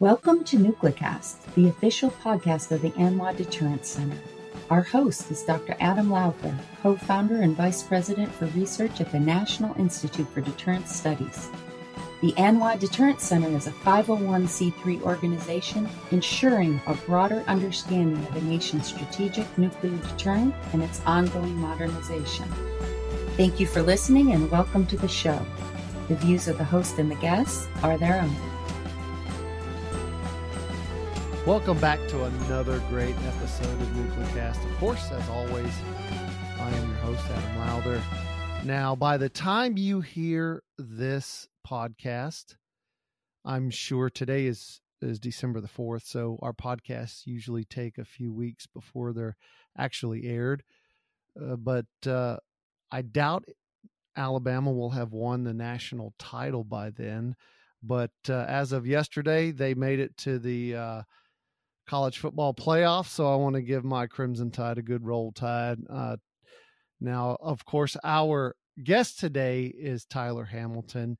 Welcome to Nuclecast, the official podcast of the ANWA Deterrence Center. Our host is Dr. Adam Lowther, co founder and vice president for research at the National Institute for Deterrence Studies. The ANWA Deterrence Center is a 501c3 organization ensuring a broader understanding of the nation's strategic nuclear deterrent and its ongoing modernization. Thank you for listening and welcome to the show. The views of the host and the guests are their own. Welcome back to another great episode of Nuclecast. Of course, as always, I am your host, Adam Lowther. Now, by the time you hear this podcast, I'm sure today is is December the 4th, so our podcasts usually take a few weeks before they're actually aired. Uh, but uh, I doubt Alabama will have won the national title by then. But uh, as of yesterday, they made it to the uh, college football playoff. So I want to give my Crimson Tide a good roll tide. Uh, now, of course, our guest today is Tyler Hamilton,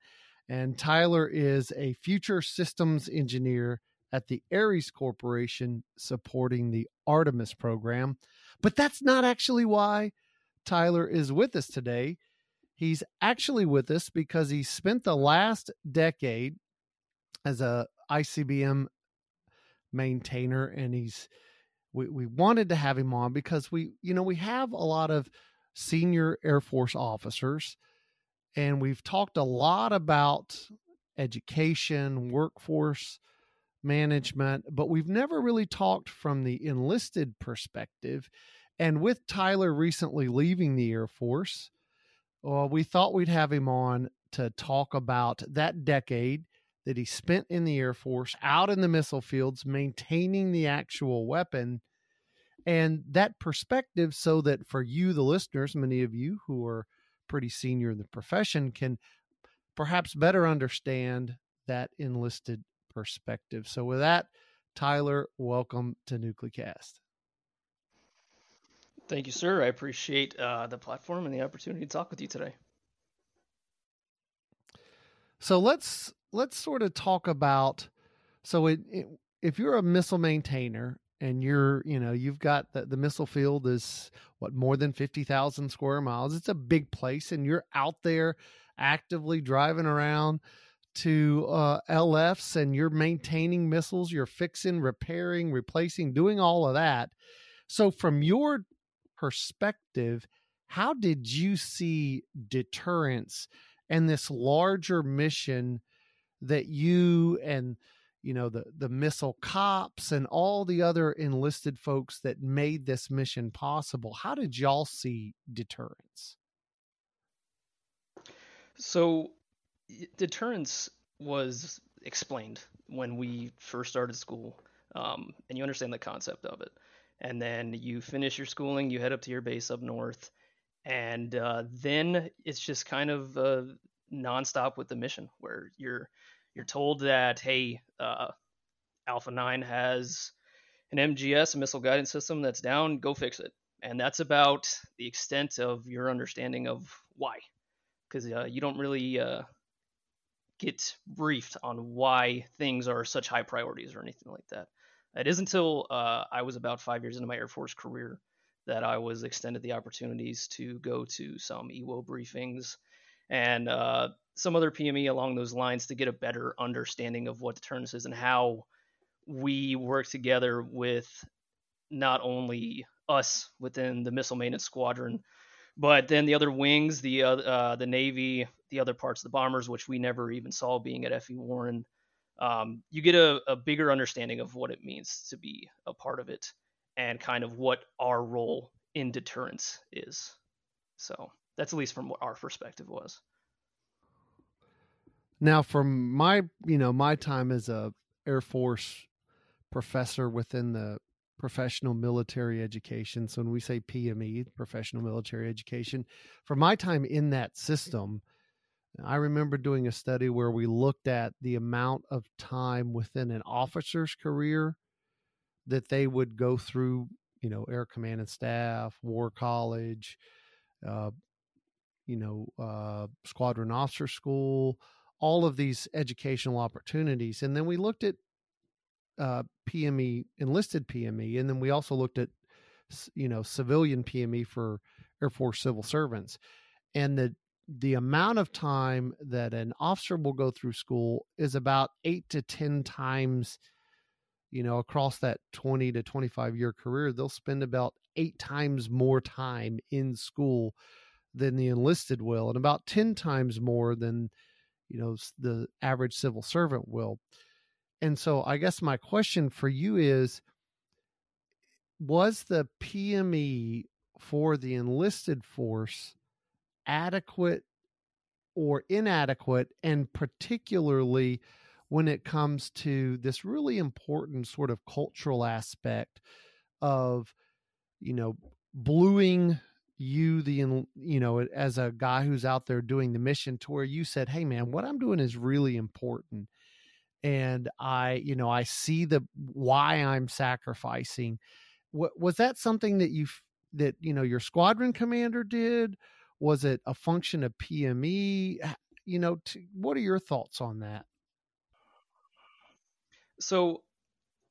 and Tyler is a future systems engineer at the Ares Corporation supporting the Artemis program. But that's not actually why Tyler is with us today. He's actually with us because he spent the last decade as a ICBM maintainer and he's we, we wanted to have him on because we you know we have a lot of senior air force officers and we've talked a lot about education workforce management but we've never really talked from the enlisted perspective. And with tyler recently leaving the air force well, we thought we'd have him on to talk about that decade that he spent in the Air Force out in the missile fields, maintaining the actual weapon and that perspective so that for you, the listeners, many of you who are pretty senior in the profession, can perhaps better understand that enlisted perspective. So, with that, Tyler, welcome to Nuclecast. Thank you, sir. I appreciate uh, the platform and the opportunity to talk with you today. So let's let's sort of talk about so it, it, if you're a missile maintainer and you're you know you've got the, the missile field is what more than 50,000 square miles it's a big place and you're out there actively driving around to uh, LFs and you're maintaining missiles you're fixing repairing replacing doing all of that. So from your perspective how did you see deterrence and this larger mission that you and you know the the missile cops and all the other enlisted folks that made this mission possible how did y'all see deterrence? So deterrence was explained when we first started school um, and you understand the concept of it. And then you finish your schooling you head up to your base up north and uh, then it's just kind of uh, nonstop with the mission where you're you're told that hey, uh, Alpha Nine has an MGS, a missile guidance system that's down. Go fix it, and that's about the extent of your understanding of why, because uh, you don't really uh, get briefed on why things are such high priorities or anything like that. It isn't until uh, I was about five years into my Air Force career that I was extended the opportunities to go to some EWO briefings and uh, some other PME along those lines to get a better understanding of what deterrence is and how we work together with not only us within the missile maintenance squadron, but then the other wings, the uh, the Navy, the other parts of the bombers, which we never even saw being at FE Warren. Um, you get a, a bigger understanding of what it means to be a part of it and kind of what our role in deterrence is. So that's at least from what our perspective was. Now, from my you know my time as a Air Force professor within the professional military education. So when we say PME, professional military education, from my time in that system, I remember doing a study where we looked at the amount of time within an officer's career that they would go through, you know, air command and staff, war college, uh, you know, uh, squadron officer school, all of these educational opportunities. And then we looked at uh, PME, enlisted PME, and then we also looked at you know civilian PME for Air Force civil servants, and the the amount of time that an officer will go through school is about eight to ten times you know across that 20 to 25 year career they'll spend about eight times more time in school than the enlisted will and about 10 times more than you know the average civil servant will. And so i guess my question for you is was the pme for the enlisted force adequate or inadequate and particularly when it comes to this really important sort of cultural aspect of you know bluing you the you know as a guy who's out there doing the mission to where you said hey man what i'm doing is really important. And i you know i see the why i'm sacrificing. What was that something that you that you know your squadron commander did? Was it a function of pme you know what are your thoughts on that? So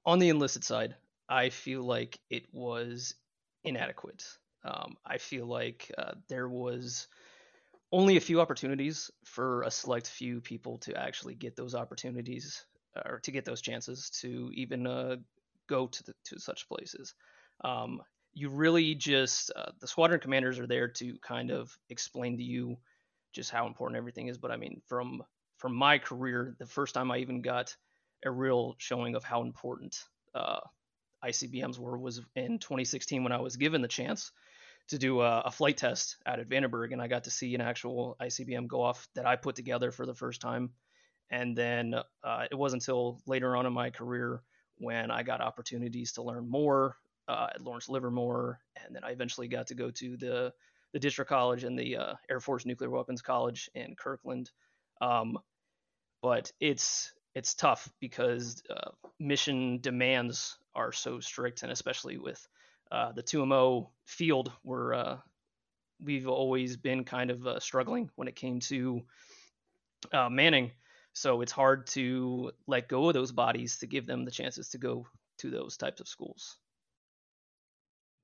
on the enlisted side i feel like it was inadequate um, I feel like uh, there was only a few opportunities for a select few people to actually get those opportunities or to get those chances to even uh, go to the, to such places. Um, you really just uh, the squadron commanders are there to kind of explain to you just how important everything is. But I mean, from from my career, the first time I even got a real showing of how important uh, ICBMs were was in 2016 when I was given the chance to do a, a, flight test out at Vandenberg, and I got to see an actual ICBM go off that I put together for the first time. And then uh, it wasn't until later on in my career when I got opportunities to learn more uh, at Lawrence Livermore, and then I eventually got to go to the the district college and the uh, Air Force Nuclear Weapons College in Kirtland. Um, but it's it's tough because uh, mission demands are so strict, and especially with uh, the 2MO field where uh, we've always been kind of uh, struggling when it came to uh, manning. So it's hard to let go of those bodies to give them the chances to go to those types of schools.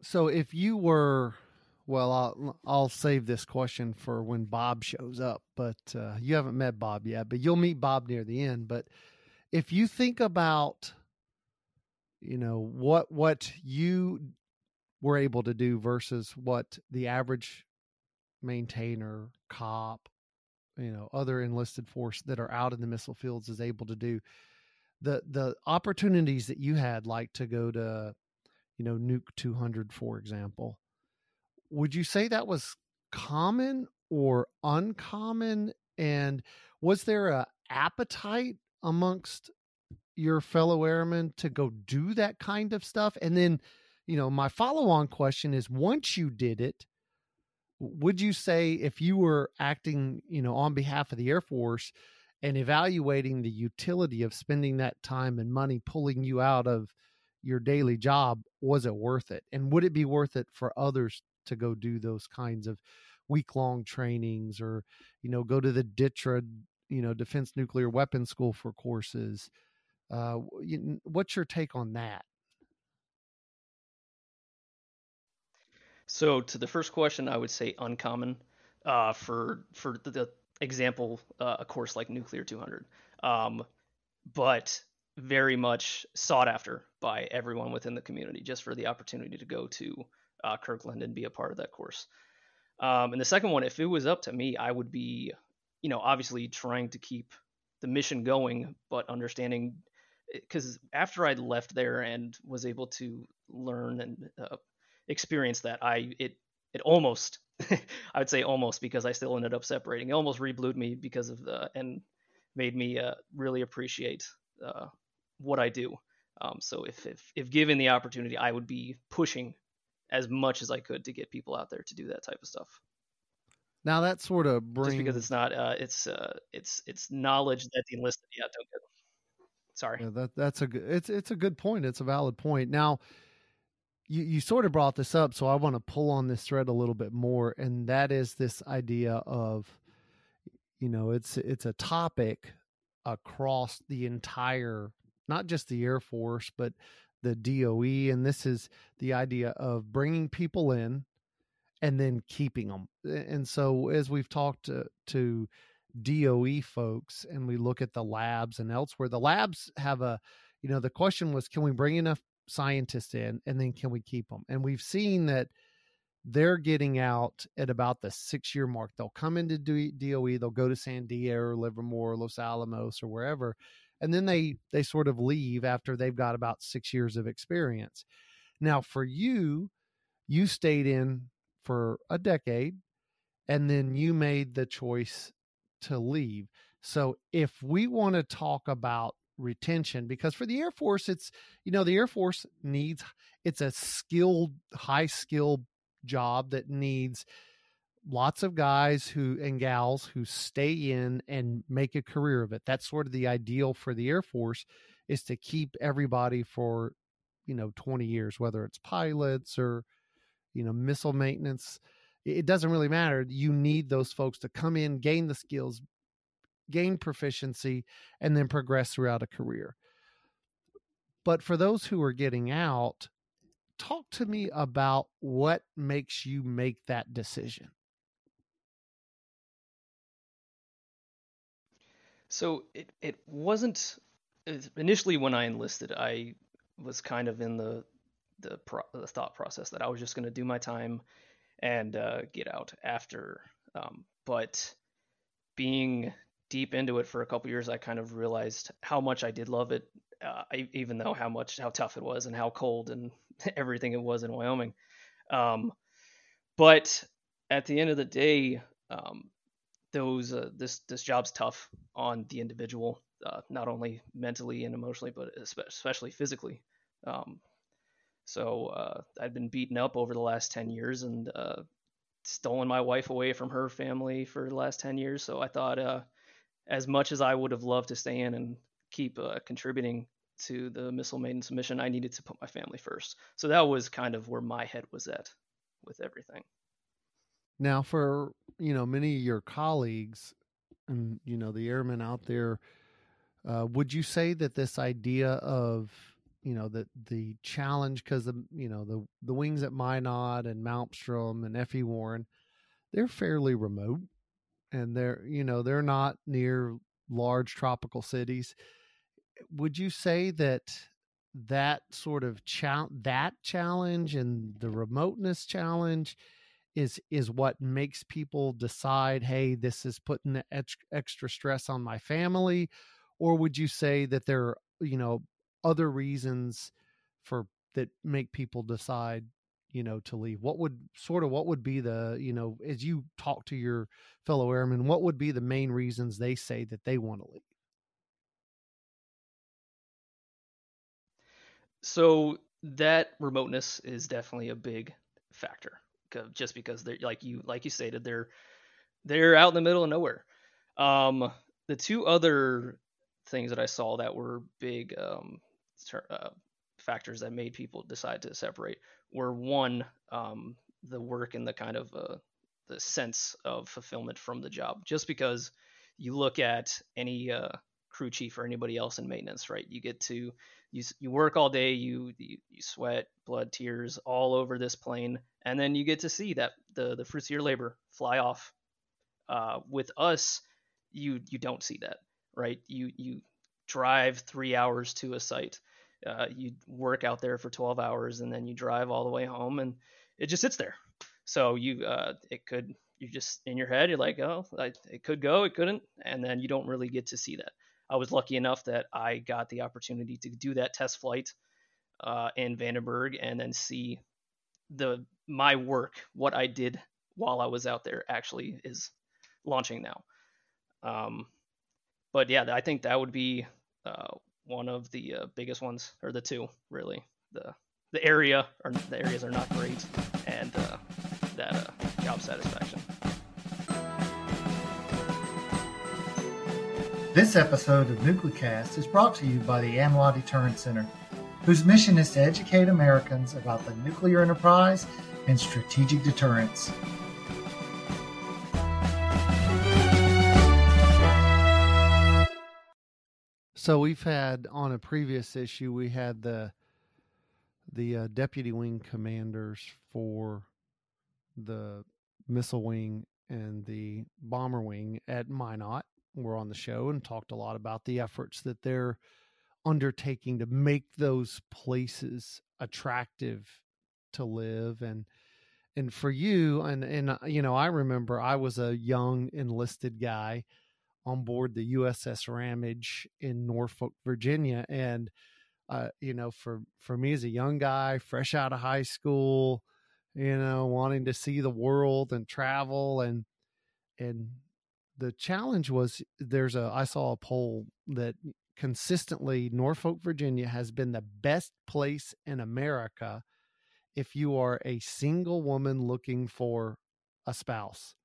So if you were, well, I'll, I'll save this question for when Bob shows up, but uh, you haven't met Bob yet, but you'll meet Bob near the end. But if you think about you know what what you we're able to do versus what the average maintainer, cop, you know, other enlisted force that are out in the missile fields is able to do. The the opportunities that you had, like to go to, you know, Nuke 200, for example, would you say that was common or uncommon? And was there a appetite amongst your fellow airmen to go do that kind of stuff? And then you know, my follow on question is once you did it, would you say if you were acting, you know, on behalf of the Air Force and evaluating the utility of spending that time and money pulling you out of your daily job, was it worth it? And would it be worth it for others to go do those kinds of week long trainings or, you know, go to the DTRA, you know, Defense Nuclear Weapons School for courses? Uh, what's your take on that? So to the first question, I would say uncommon uh, for for the, the example uh, a course like Nuclear 200, um, but very much sought after by everyone within the community just for the opportunity to go to uh, Kirtland and be a part of that course. Um, and the second one, if it was up to me, I would be, you know, obviously trying to keep the mission going, but understanding because after I left there and was able to learn and uh, experience that I it it almost I would say almost because I still ended up separating. It almost reblued me because of the and made me uh, really appreciate uh, what I do. Um, so if, if if given the opportunity, I would be pushing as much as I could to get people out there to do that type of stuff. Now that sort of brings just because it's not uh, it's uh, it's it's knowledge that the enlisted yeah don't get. Sorry. Yeah, that that's a good it's it's a good point. It's a valid point. Now you, you sort of brought this up, so I want to pull on this thread a little bit more, and that is this idea of, you know, it's it's a topic across the entire not just the Air Force, but the DOE. And this is the idea of bringing people in and then keeping them. And so, as we've talked to, to DOE folks and we look at the labs and elsewhere, the labs have a, you know, the question was, can we bring enough scientists in and then can we keep them? And we've seen that they're getting out at about the six year mark. They'll come into DOE, they'll go to Sandia or Livermore, or Los Alamos, or wherever, and then they they sort of leave after they've got about six years of experience. Now, for you, you stayed in for a decade, and then you made the choice to leave. So, if we want to talk about retention because for the air force it's you know the air force needs it's a skilled high skilled job that needs lots of guys who and gals who stay in and make a career of it. That's sort of the ideal for the Air Force is to keep everybody for, you know, 20 years, whether it's pilots or, you know, missile maintenance. It doesn't really matter. You need those folks to come in, gain the skills, gain proficiency, and then progress throughout a career. But for those who are getting out, talk to me about what makes you make that decision. So it it wasn't initially when I enlisted. I was kind of in the the, pro, the thought process that I was just going to do my time and uh, get out after. Um, but being deep into it for a couple years, I kind of realized how much I did love it, uh, even though how much how tough it was and how cold and everything it was in Wyoming. Um, but at the end of the day, um, those uh, this this job's tough on the individual, uh, not only mentally and emotionally, but especially physically. Um, so uh, I've been beaten up over the last ten years and uh, stolen my wife away from her family for the last ten years. So I thought, uh, as much as I would have loved to stay in and keep uh, contributing to the missile maintenance mission, I needed to put my family first. So that was kind of where my head was at with everything. Now, for you know many of your colleagues and you know the airmen out there, uh, would you say that this idea of you know that the challenge because the you know the the wings at Minot and Malmstrom and F.E. Warren, they're fairly remote, and they're you know they're not near large tropical cities would you say that that sort of cha- that challenge and the remoteness challenge is is what makes people decide hey this is putting ex- extra stress on my family or would you say that there are you know other reasons for that make people decide you know to leave what would sort of what would be the you know as you talk to your fellow airmen what would be the main reasons they say that they want to leave So that remoteness is definitely a big factor, just because they're like you like you stated they're they're out in the middle of nowhere. Um, the two other things that I saw that were big um, uh, factors that made people decide to separate were one um, the work and the kind of uh, the sense of fulfillment from the job. Just because you look at any uh, crew chief or anybody else in maintenance, right? You get to you you work all day, you, you you sweat, blood, tears all over this plane, and then you get to see that the the fruits of your labor fly off. Uh, with us, you you don't see that, right? You you drive three hours to a site, uh, you work out there for 12 hours, and then you drive all the way home, and it just sits there. So you uh, it could you just in your head you're like oh I, it could go it couldn't and then you don't really get to see that I was lucky enough that I got the opportunity to do that test flight uh, in Vandenberg and then see the my work, what I did while I was out there, actually is launching now. Um, but yeah, I think that would be uh, one of the uh, biggest ones, or the two really. The the area or the areas are not great, and uh, that uh, job satisfaction. This episode of Nuclecast is brought to you by the ANWA Deterrence Center, whose mission is to educate Americans about the nuclear enterprise and strategic deterrence. So we've had on a previous issue we had the the uh, deputy wing commanders for the missile wing and the bomber wing at Minot were on the show and talked a lot about the efforts that they're undertaking to make those places attractive to live. And and for you and and uh, you know I remember I was a young enlisted guy on board the USS Ramage in Norfolk, Virginia and uh, you know for for me as a young guy fresh out of high school you know wanting to see the world and travel and and the challenge was there's a I saw a poll that consistently Norfolk, Virginia has been the best place in America if you are a single woman looking for a spouse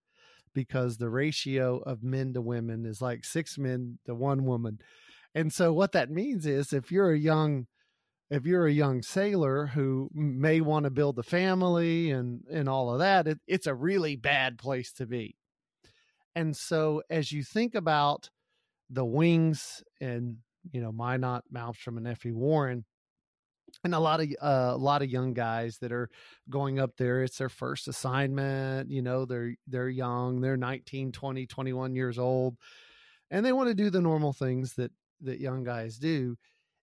because the ratio of men to women is like six men to one woman. And so what that means is if you're a young if you're a young sailor who may want to build a family and and all of that, it, it's a really bad place to be. And so as you think about the wings and you know Minot, Malmstrom, and F.E. Warren, and a lot of uh, a lot of young guys that are going up there it's their first assignment you know they're they're young they're 19 20 21 years old and they want to do the normal things that that young guys do.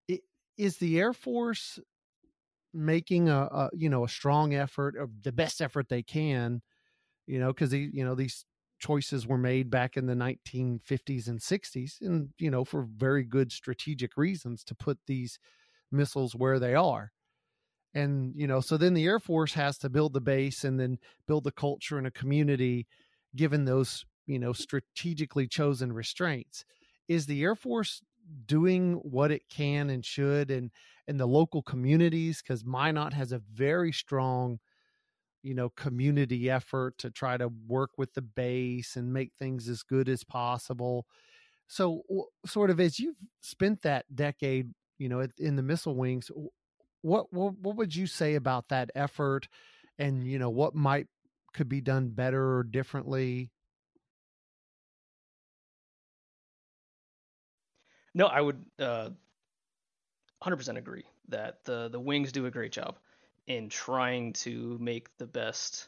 It, is the air force making a, a you know a strong effort or the best effort they can you know because you know these choices were made back in the 1950s and 60s and you know for very good strategic reasons to put these missiles where they are. And you know so then the air force has to build the base and then build the culture and a community given those you know strategically chosen restraints. Is the air force doing what it can and should and and the local communities? Because minot has a very strong you know community effort to try to work with the base and make things as good as possible. So sort of as you've spent that decade you know in the missile wings what what, what would you say about that effort and you know what might could be done better or differently no i would uh 100% agree that the the wings do a great job in trying to make the best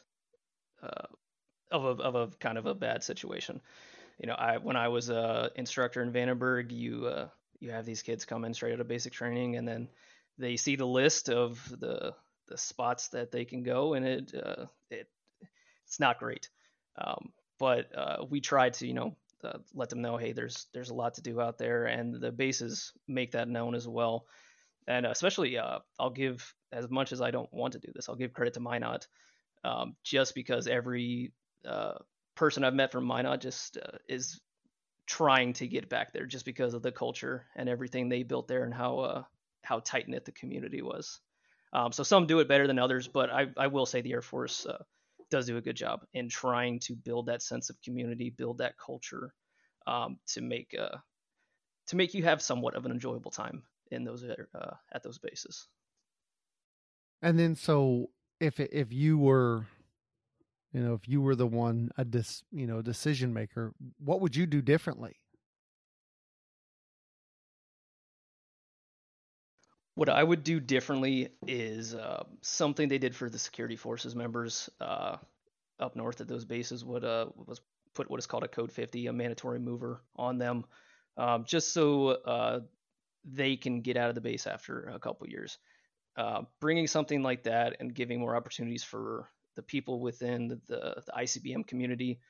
uh, of a of a kind of a bad situation. You know, I when I was a instructor in Vandenberg, you uh, you have these kids come in straight out of basic training, and then they see the list of the the spots that they can go, and it uh, it it's not great. Um, but uh, we try to you know uh, let them know, hey, there's there's a lot to do out there, and the bases make that known as well and especially uh, I'll give as much as I don't want to do this, I'll give credit to Minot, um, just because every uh, person I've met from Minot just uh, is trying to get back there, just because of the culture and everything they built there and how uh, how tight knit the community was. Um, so some do it better than others, but I, I will say the Air Force uh, does do a good job in trying to build that sense of community, build that culture um, to make uh, to make you have somewhat of an enjoyable time in those uh, at those bases. And then, so if if you were, you know, if you were the one a dis, you know, decision maker, what would you do differently? What I would do differently is uh, something they did for the security forces members uh, up north at those bases. Would uh, was put what is called a code 50, a mandatory mover on them, um, just so uh, they can get out of the base after a couple years. Uh, bringing something like that and giving more opportunities for the people within the, the, ICBM community,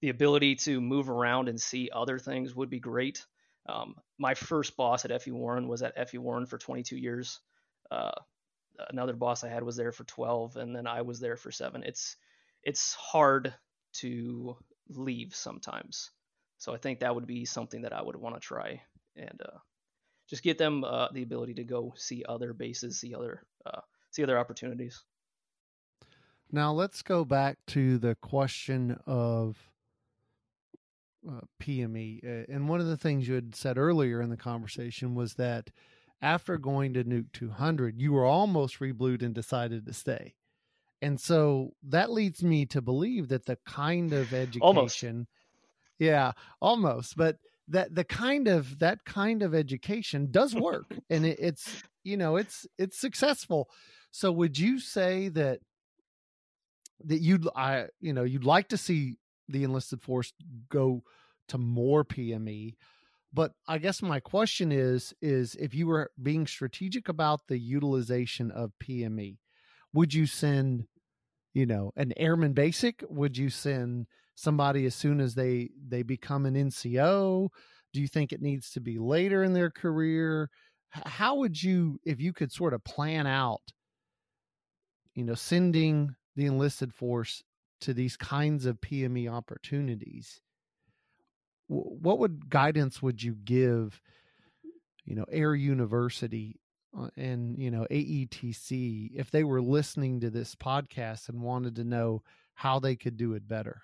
the ability to move around and see other things would be great. Um, my first boss at F.E. Warren was at F.E. Warren for 22 years. Uh, another boss I had was there for 12, and then I was there for seven. It's it's hard to leave sometimes, so I think that would be something that I would want to try and uh, just get them uh, the ability to go see other bases, see other uh, see other opportunities. Now let's go back to the question of uh, PME. Uh, and one of the things you had said earlier in the conversation was that after going to Nuke 200, you were almost reblued and decided to stay. And so that leads me to believe that the kind of education, almost. yeah, almost, but that the kind of that kind of education does work and it, it's you know it's it's successful so would you say that that you'd i you know you'd like to see the enlisted force go to more pme but i guess my question is is if you were being strategic about the utilization of pme would you send you know an airman basic? Would you send somebody as soon as they they become an nco do you think it needs to be later in their career? How would you if you could sort of plan out you know sending the enlisted force to these kinds of pme opportunities what would guidance would you give you know air university uh, and you know aetc if they were listening to this podcast and wanted to know how they could do it better?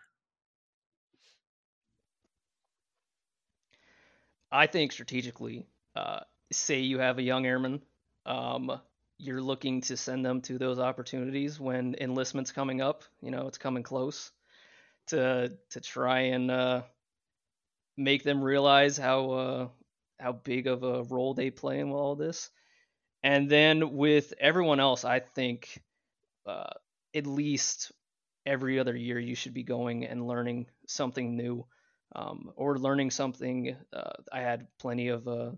I think strategically uh, say you have a young airman um, you're looking to send them to those opportunities when enlistment's coming up you know it's coming close to to try and uh, make them realize how uh, how big of a role they play in all this and then with everyone else, I think uh, at least every other year you should be going and learning something new um, or learning something. Uh, I had plenty of uh,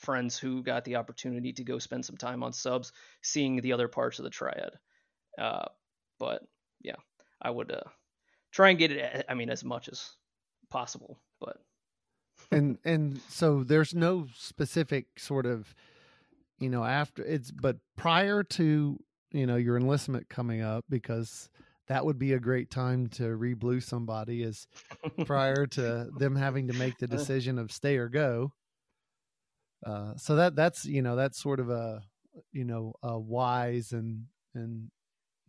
friends who got the opportunity to go spend some time on subs, seeing the other parts of the triad. Uh, but yeah, I would uh, try and get it. I mean, as much as possible, but. and and so there's no specific sort of you know after it's but prior to you know your enlistment coming up because that would be a great time to reblue somebody is prior to them having to make the uh. decision of stay or go uh, so that that's you know that's sort of a you know a wise and and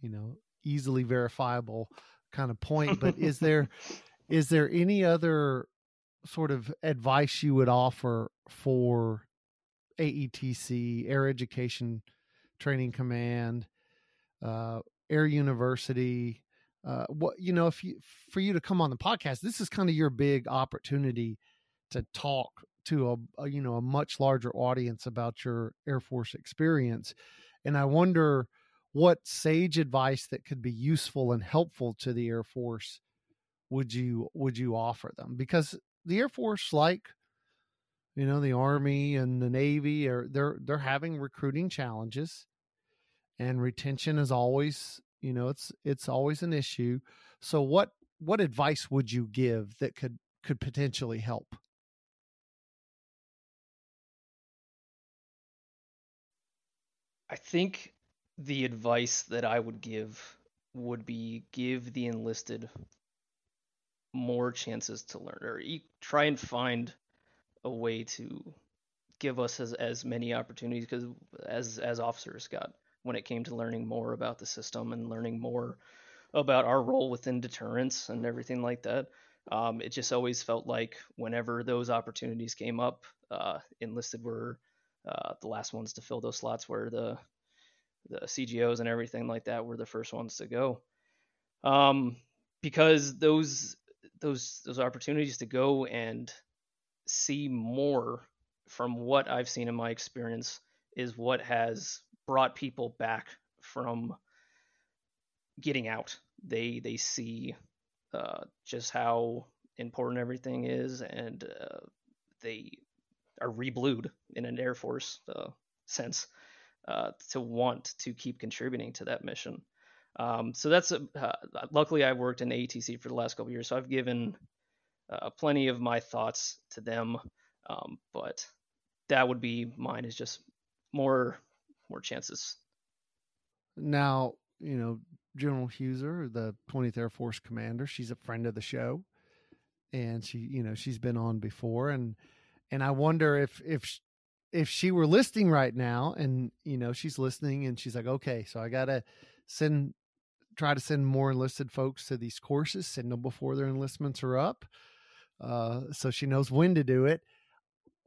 you know easily verifiable kind of point but is there is there any other sort of advice you would offer for AETC, Air Education Training Command, uh, Air University. Uh, what you know, if you for you to come on the podcast, this is kind of your big opportunity to talk to a, a you know a much larger audience about your Air Force experience, and I wonder what sage advice that could be useful and helpful to the Air Force would you would you offer them? Because the Air Force like you know the army and the navy are they're they're having recruiting challenges and retention is always you know it's it's always an issue. So what what advice would you give that could could potentially help i think the advice that i would give would be give the enlisted more chances to learn or try and find a way to give us as, as many opportunities because as as officers got when it came to learning more about the system and learning more about our role within deterrence and everything like that um, it just always felt like whenever those opportunities came up uh, enlisted were uh, the last ones to fill those slots where the the CGOs and everything like that were the first ones to go um, because those those those opportunities to go and see more from what I've seen in my experience is what has brought people back from getting out. They they see uh, just how important everything is, and uh, they are reblued in an Air Force uh, sense uh, to want to keep contributing to that mission. Um, so that's a, uh, luckily I've worked in ATC for the last couple years, so I've given uh, plenty of my thoughts to them. Um, but that would be mine is just more more chances. Now, you know, General Huser, the 20th Air Force commander, she's a friend of the show and she, you know, she's been on before and and I wonder if if if she were listening right now and you know, she's listening and she's like, "Okay, so I got to send try to send more enlisted folks to these courses, send them before their enlistments are up." uh, so she knows when to do it.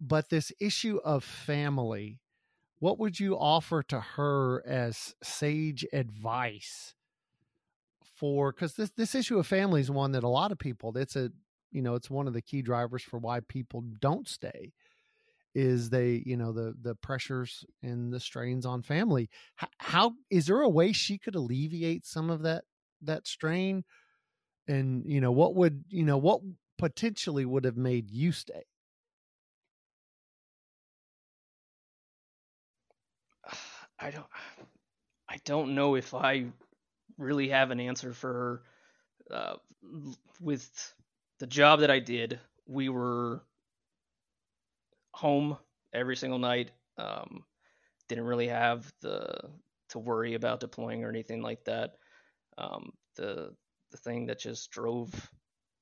But this issue of family, what would you offer to her as sage advice for? Because this this issue of family is one that a lot of people. It's a you know it's one of the key drivers for why people don't stay is they you know the the pressures and the strains on family. How, how is there a way she could alleviate some of that that strain? And you know what would you know what potentially would have made you stay? I don't i don't know if i really have an answer for her uh, with the job that i did we were home every single night. Um, didn't really have the to worry about deploying or anything like that. Um, the the thing that just drove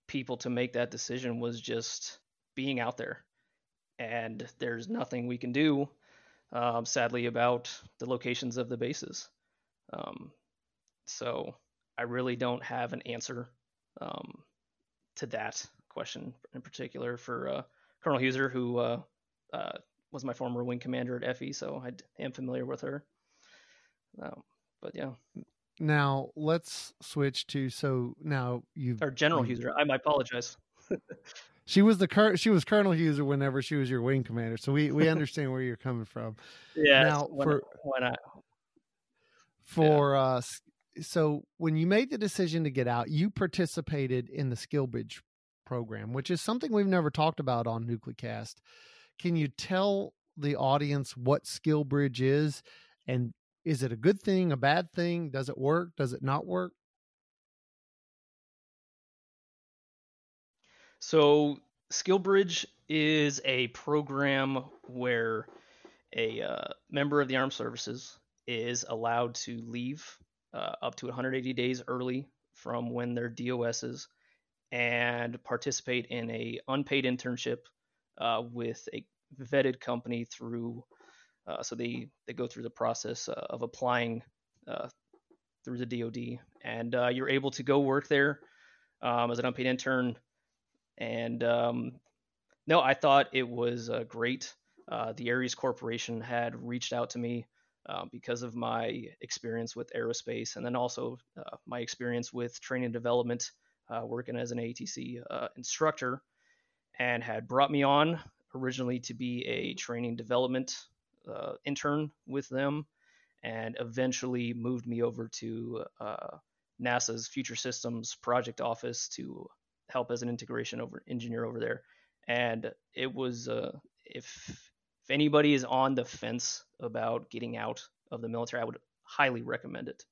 people to make that decision was just being out there, and there's nothing we can do, um, sadly, about the locations of the bases. Um, so I really don't have an answer um, to that question in particular for uh, Colonel Huser, who uh, uh, was my former wing commander at FE, so I am familiar with her. Um, but yeah. Now let's switch to so now you've or General you, Huser. I, apologize. she was the cur- she was Colonel Huser whenever she was your wing commander, so we we understand where you're coming from. Yeah. Now when, for when I for yeah. uh so when you made the decision to get out, you participated in the Skill Bridge program, which is something we've never talked about on Nuclecast. Can you tell the audience what Skill Bridge is and is it a good thing, a bad thing? Does it work? Does it not work? So, Skill Bridge is a program where a uh, member of the armed services is allowed to leave uh, up to 180 days early from when their DOS is and participate in a unpaid internship uh, with a vetted company through. Uh, so they they go through the process uh, of applying uh, through the DoD, and uh, you're able to go work there um, as an unpaid intern. And um, no, I thought it was great. the Ares Corporation had reached out to me uh, because of my experience with aerospace and then also uh, my experience with training development, uh, working as an ATC instructor, and had brought me on originally to be a training development uh, intern with them, and eventually moved me over to uh, NASA's Future Systems Project Office to help as an integration over engineer over there. And it was uh, if anybody is on the fence about getting out of the military, I would highly recommend it.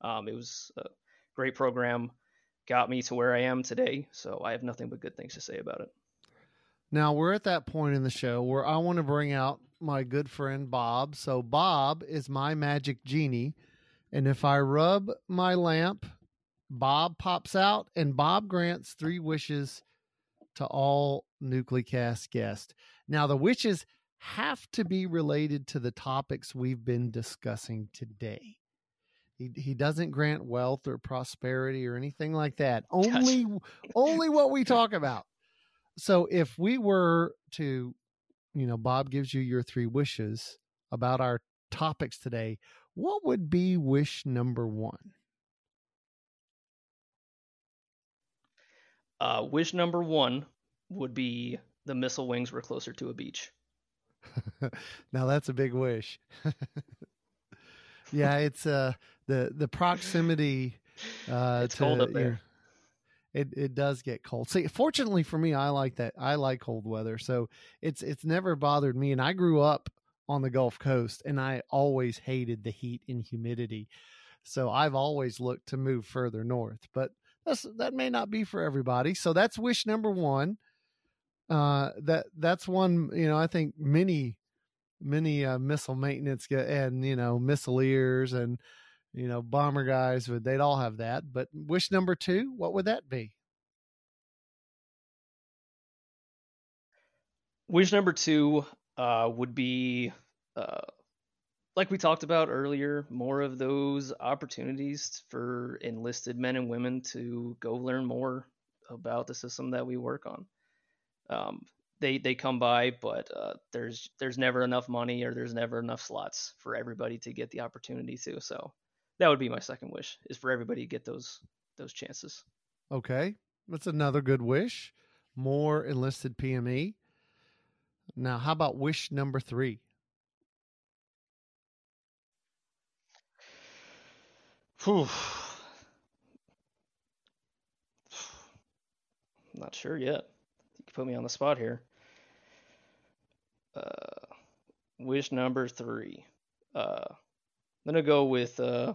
Um, it was a great program, got me to where I am today, so I have nothing but good things to say about it. Now we're at that point in the show where I want to bring out my good friend Bob. So Bob is my magic genie, and if I rub my lamp, Bob pops out, and Bob grants three wishes to all Nuclecast guests. Now the wishes have to be related to the topics we've been discussing today. He, he doesn't grant wealth or prosperity or anything like that. Only only what we talk about so if we were to you know bob gives you your three wishes about our topics today what would be wish number one uh, wish number one would be the missile wings were closer to a beach now that's a big wish yeah it's uh the the proximity uh it's to, cold up there it it does get cold. See, fortunately for me, I like that. I like cold weather, so it's it's never bothered me. And I grew up on the Gulf Coast, and I always hated the heat and humidity. So I've always looked to move further north, but that's that may not be for everybody. So that's wish number one. Uh, that that's one. You know, I think many many uh, missile maintenance and you know missileers and you know, bomber guys would they'd all have that. But wish number two, what would that be? Wish number two uh, would be, uh, like we talked about earlier, more of those opportunities for enlisted men and women to go learn more about the system that we work on. Um, they they come by, but uh, there's there's never enough money or there's never enough slots for everybody to get the opportunity to. So that would be my second wish is for everybody to get those those chances. Okay, that's another good wish. more enlisted PME. Now, how about wish number three? Whew. Not sure yet. Put me on the spot here. Uh, wish number three. Uh, I'm gonna go with uh,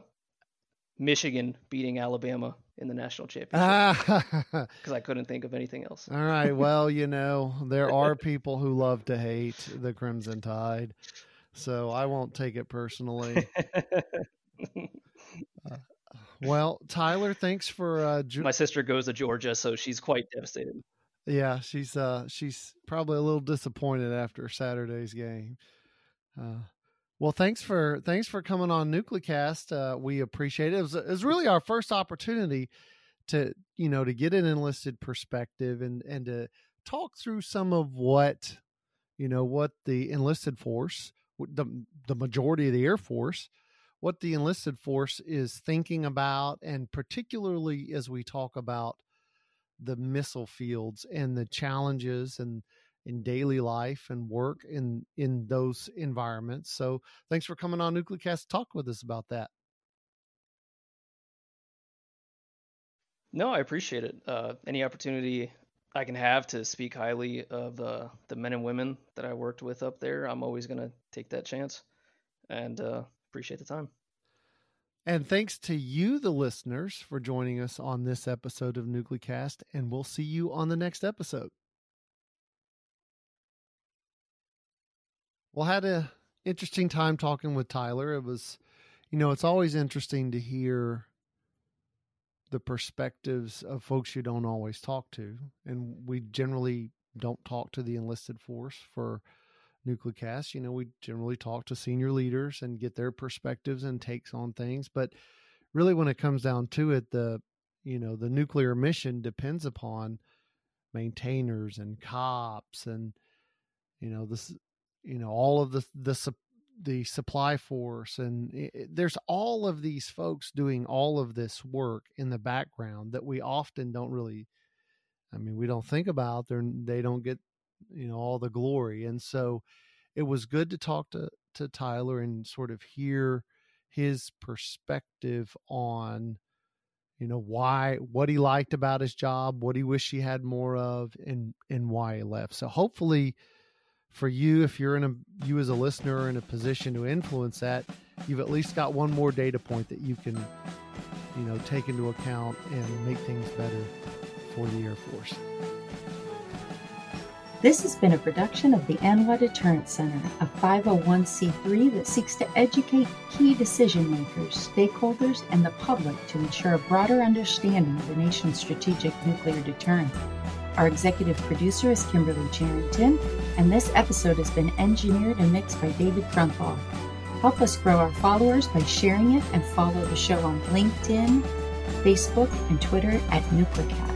Michigan beating Alabama in the national championship because I couldn't think of anything else. All right. Well, you know, there are people who love to hate the Crimson Tide, so I won't take it personally. uh, well, Tyler, thanks for. Uh, ju- My sister goes to Georgia, so she's quite devastated. Yeah, she's uh, she's probably a little disappointed after Saturday's game. Uh, well, thanks for thanks for coming on Nuclecast. Uh, we appreciate it. It was, it was really our first opportunity to you know to get an enlisted perspective and and to talk through some of what you know what the enlisted force the the majority of the air force what the enlisted force is thinking about and particularly as we talk about the missile fields and the challenges and in daily life and work in in those environments. So thanks for coming on Nuclecast to talk with us about that. No, I appreciate it. Uh, any opportunity I can have to speak highly of uh, the men and women that I worked with up there, I'm always to take that chance and uh, appreciate the time. And thanks to you, the listeners, for joining us on this episode of Nuclecast. And we'll see you on the next episode. Well, had a interesting time talking with Tyler. It was, you know, it's always interesting to hear the perspectives of folks you don't always talk to, and we generally don't talk to the enlisted force for Nuclecast. You know, we generally talk to senior leaders and get their perspectives and takes on things, but really, when it comes down to it, the you know the nuclear mission depends upon maintainers and cops and you know this you know all of the the the supply force and it, there's all of these folks doing all of this work in the background that we often don't really i mean we don't think about they they don't get you know all the glory and so it was good to talk to to Tyler and sort of hear his perspective on you know why what he liked about his job what he wished he had more of and and why he left so hopefully for you, if you're in a you as a listener in a position to influence that, you've at least got one more data point that you can, you know, take into account and make things better for the Air Force. This has been a production of the ANWA Deterrence Center, a 501c3 that seeks to educate key decision makers, stakeholders, and the public to ensure a broader understanding of the nation's strategic nuclear deterrent. Our executive producer is Kimberly Charrington, and this episode has been engineered and mixed by David Frunthal. Help us grow our followers by sharing it and follow the show on LinkedIn, Facebook, and Twitter at Nuclecast.